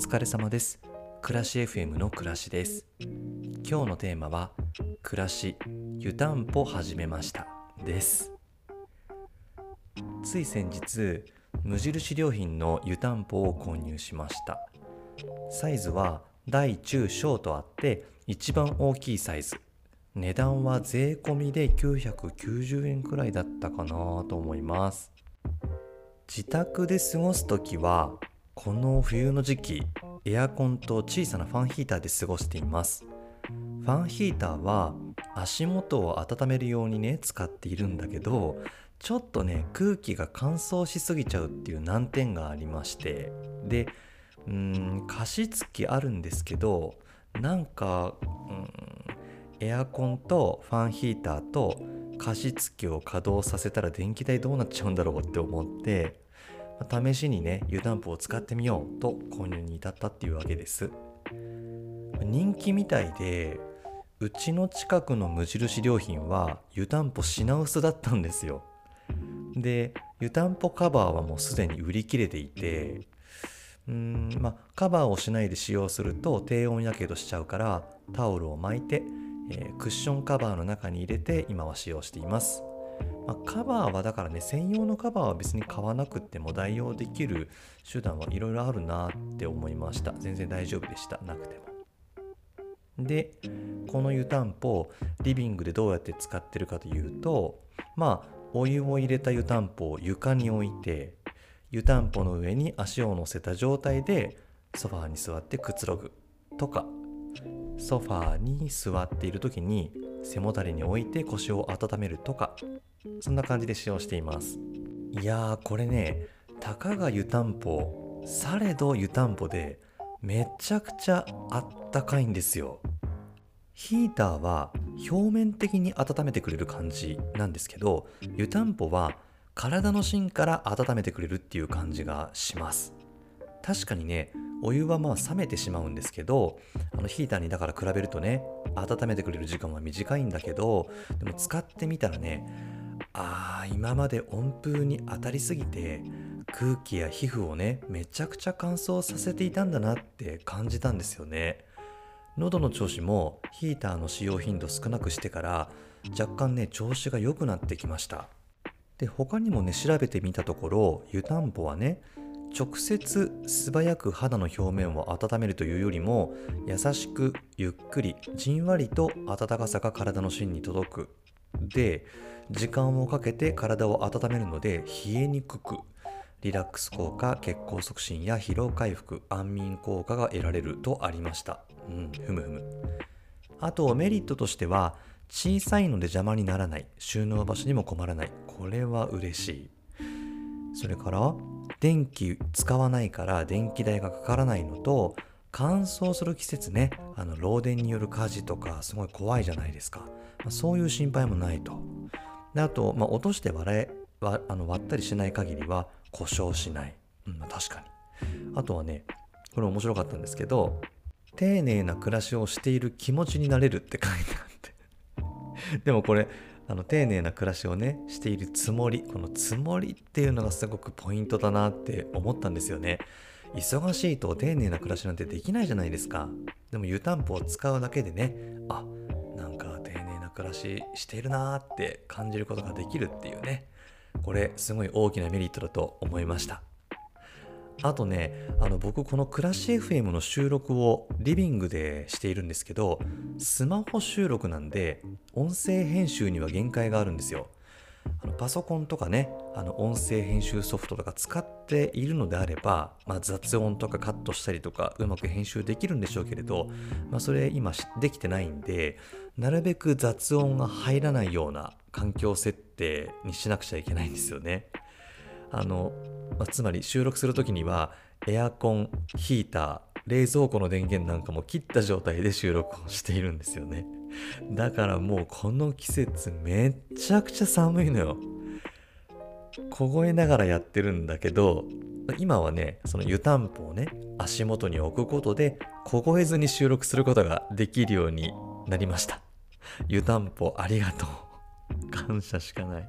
疲れ様です。暮らし FM の暮らしです。今日のテーマは暮らし湯たんぽ始めましたです。つい先日無印良品の湯たんぽを購入しました。サイズは大中小とあって一番大きいサイズ。値段は税込みで990円くらいだったかなと思います。自宅で過ごす時はこの冬の時期エアコンと小さなファンヒーターで過ごしています。ファンヒーターは足元を温めるようにね使っているんだけどちょっとね空気が乾燥しすぎちゃうっていう難点がありまして。でうん加湿器あるんですけどなんかうんエアコンとファンヒーターと加湿器を稼働させたら電気代どうなっちゃうんだろうって思って試しにね湯たんぽを使ってみようと購入に至ったっていうわけです。人気みたいでうちの近くの無印良品は湯たんぽ品薄だったんですよ。で湯たんぽカバーはもうすでに売り切れていてうーんまあカバーをしないで使用すると低温やけどしちゃうからタオルを巻いて、えークッションカバーの中に入れて今は使用しています。まあ、カバーはだからね専用のカバーは別に買わなくても代用できる手段はいろいろあるなって思いました。全然大丈夫でした。なくても。でこの湯たんぽリビングでどうやって使ってるかというとまあお湯を入れた湯たんぽを床に置いて湯たんぽの上に足を乗せた状態でソファーに座ってくつろぐ。とかソファーに座っている時に背もたれに置いて腰を温めるとか。そんな感じで使用しています。いやーこれねたかが湯たんぽされど湯たんぽでめちゃくちゃあったかいんですよ。ヒーターは表面的に温めてくれる感じなんですけど湯たんぽは体の芯から温めてくれるっていう感じがします。確かにねお湯はまあ冷めてしまうんですけどあのヒーターにだから比べるとね温めてくれる時間は短いんだけどでも使ってみたらねあー今まで温風に当たりすぎて空気や皮膚をねめちゃくちゃ乾燥させていたんだなって感じたんですよね。喉の調子もヒーターの使用頻度少なくしてから若干ね調子が良くなってきました。で他にもね調べてみたところ湯たんぽはね直接素早く肌の表面を温めるというよりも優しくゆっくりじんわりと温かさが体の芯に届く。で時間をかけて体を温めるので冷えにくくリラックス効果血行促進や疲労回復安眠効果が得られるとありました。うんふむふむ。あとメリットとしては小さいので邪魔にならない収納場所にも困らない。これは嬉しい。それから電気使わないから電気代がかからないのと乾燥する季節ね。あの漏電による火事とかすごい怖いじゃないですか、まあそういう心配もないと。であと、まあ、落として割れわあの割ったりしない限りは故障しない、うんまあ確かに。あとはねこれ面白かったんですけど丁寧な暮らしをしている気持ちになれるって書いてあって。でもこれあの丁寧な暮らしをねしているつもりこのつもりっていうのがすごくポイントだなって思ったんですよね。忙しいと丁寧な暮らしなんてできないじゃないですか。でも湯たんぽを使うだけでねあなんか丁寧な暮らししてるなーって感じることができるっていうね。これすごい大きなメリットだと思いました。あとねあの僕この暮らし FM の収録をリビングでしているんですけどスマホ収録なんで音声編集には限界があるんですよ。あのパソコンとかねあの音声編集ソフトとか使っているのであれば、まあ、雑音とかカットしたりとかうまく編集できるんでしょうけれど、まあ、それ今できてないんでなるべく雑音が入らないような環境設定にしなくちゃいけないんですよね。あの、まあつまり収録する時にはエアコンヒーター冷蔵庫の電源なんかも切った状態で収録をしているんですよね。だからもうこの季節めっちゃくちゃ寒いのよ。凍えながらやってるんだけど今はねその湯たんぽをね足元に置くことで凍えずに収録することができるようになりました。湯たんぽありがとう。感謝しかない。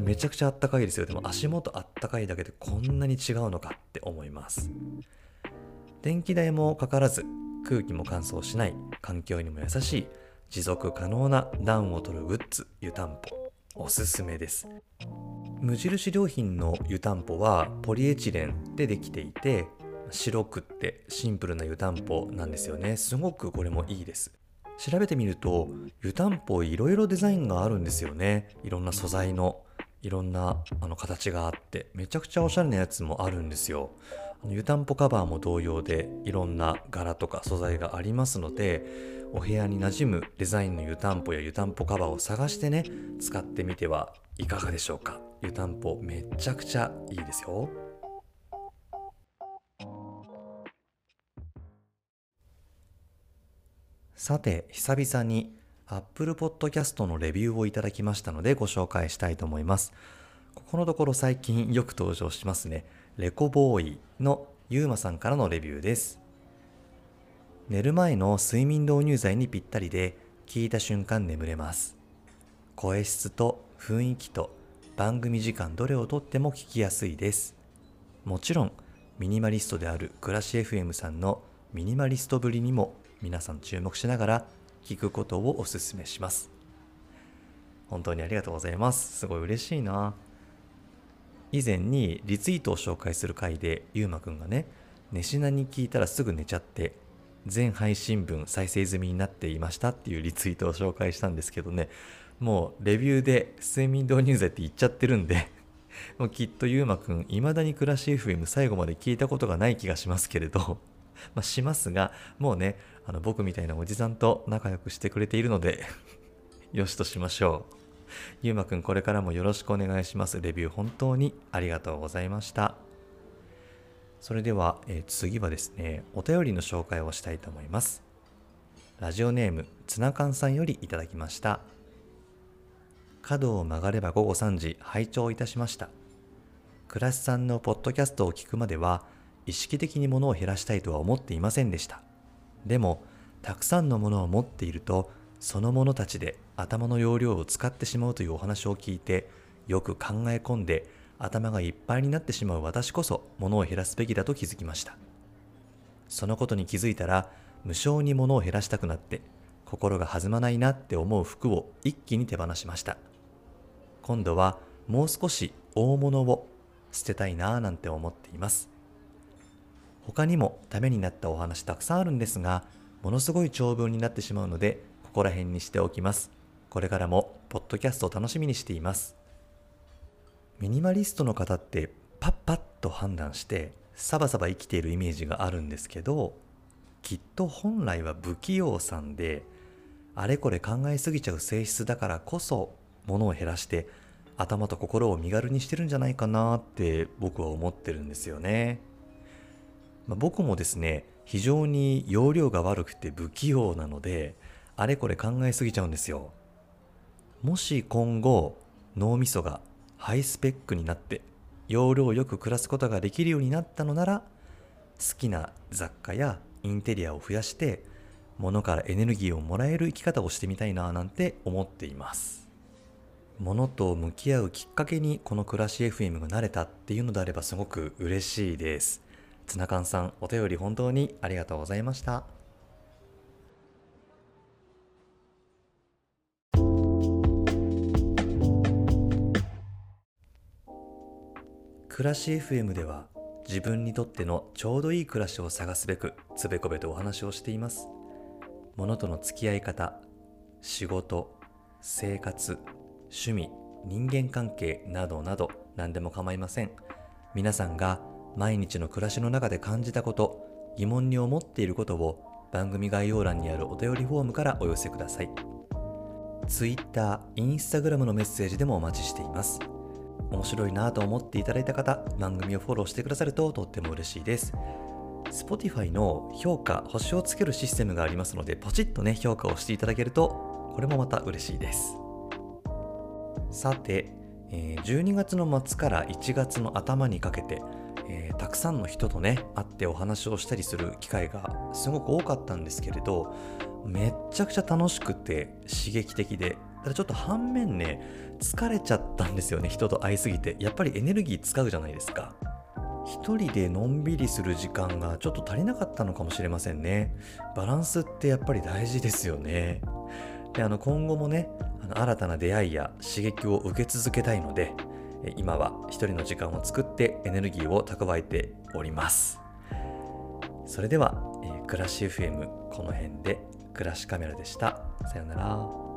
めちゃくちゃあったかいですよ。でも足元あったかいだけでこんなに違うのかって思います。電気代もかからず空気も乾燥しない環境にも優しい持続可能な暖を取るグッズ湯たんぽ。おすすめです。無印良品の湯たんぽはポリエチレンでできていて白くってシンプルな湯たんぽなんですよね。すごくこれもいいです。調べてみると湯たんぽいろいろデザインがあるんですよね。いろんな素材のいろんなあの形があってめちゃくちゃおしゃれなやつもあるんですよ。あの湯たんぽカバーも同様でいろんな柄とか素材がありますのでお部屋に馴染むデザインの湯たんぽや湯たんぽカバーを探してね使ってみてはいかがでしょうか。湯たんぽめちゃくちゃいいですよ。さて久々に Apple Podcast のレビューをいただきましたのでご紹介したいと思います。ここのところ最近よく登場しますね。レコボーイのゆうまさんからのレビューです。寝る前の睡眠導入剤にぴったりで聞いた瞬間眠れます。声質と雰囲気と番組時間どれをとっても聞きやすいです。もちろんミニマリストである暮らし FM さんのミニマリストぶりにも皆さん注目しながら聞くことをお勧めします。本当にありがとうございます。すごい嬉しいな。以前にリツイートを紹介する回でゆうまくんがね寝しなに聞いたらすぐ寝ちゃって全配信分再生済みになっていましたっていうリツイートを紹介したんですけどねもうレビューで睡眠導入剤って言っちゃってるんで もうきっとゆうまくん未だに暮らし FM 最後まで聞いたことがない気がしますけれど。まあ、しますが、もうね、あの僕みたいなおじさんと仲良くしてくれているので よしとしましょう。ゆうまくんこれからもよろしくお願いします。レビュー本当にありがとうございました。それでは、えー、次はですね、お便りの紹介をしたいと思います。ラジオネーム、ツナカンさんよりいただきました。角を曲がれば午後3時、拝聴いたしました。暮らしさんのポッドキャストを聞くまでは、意識的に物を減らしたいとは思っていませんでした。でもたくさんのものを持っているとそのものたちで頭の容量を使ってしまうというお話を聞いてよく考え込んで頭がいっぱいになってしまう私こそ物を減らすべきだと気づきました。そのことに気づいたら無償に物を減らしたくなって心が弾まないなって思う服を一気に手放しました。今度はもう少し大物を捨てたいなぁなんて思っています。他にもためになったお話たくさんあるんですが、ものすごい長文になってしまうので、ここら辺にしておきます。これからも、ポッドキャストを楽しみにしています。ミニマリストの方って、パッパッと判断して、サバサバ生きているイメージがあるんですけど、きっと本来は不器用さんで、あれこれ考えすぎちゃう性質だからこそ、物を減らして、頭と心を身軽にしてるんじゃないかなって僕は思ってるんですよね。まあ、僕もですね非常に容量が悪くて不器用なのであれこれ考えすぎちゃうんですよ。もし今後脳みそがハイスペックになって容量よく暮らすことができるようになったのなら好きな雑貨やインテリアを増やして物からエネルギーをもらえる生き方をしてみたいななんて思っています。物と向き合うきっかけにこの暮らし FM がなれたっていうのであればすごく嬉しいです。ツナ缶さん、お便り本当にありがとうございました。暮らし FM では自分にとってのちょうどいい暮らしを探すべくつべこべとお話をしています。物との付き合い方、仕事、生活、趣味、人間関係などなど何でも構いません。皆さんが毎日の暮らしの中で感じたこと、疑問に思っていることを番組概要欄にあるお便りフォームからお寄せください。Twitter、Instagram のメッセージでもお待ちしています。面白いなぁと思っていただいた方、番組をフォローしてくださるととっても嬉しいです。Spotify の評価、星をつけるシステムがありますので、ポチッとね、評価をしていただけると、これもまた嬉しいです。さて、12月の末から1月の頭にかけて、えー、たくさんの人とね会ってお話をしたりする機会がすごく多かったんですけれどめっちゃくちゃ楽しくて刺激的でただちょっと反面ね疲れちゃったんですよね人と会いすぎて。やっぱりエネルギー使うじゃないですか。一人でのんびりする時間がちょっと足りなかったのかもしれませんね。バランスってやっぱり大事ですよね。であの今後もねあの新たな出会いや刺激を受け続けたいので今は一人の時間を作ってエネルギーを蓄えております。それでは、えー、暮らし FM この辺で暮らしカメラでした。さようなら。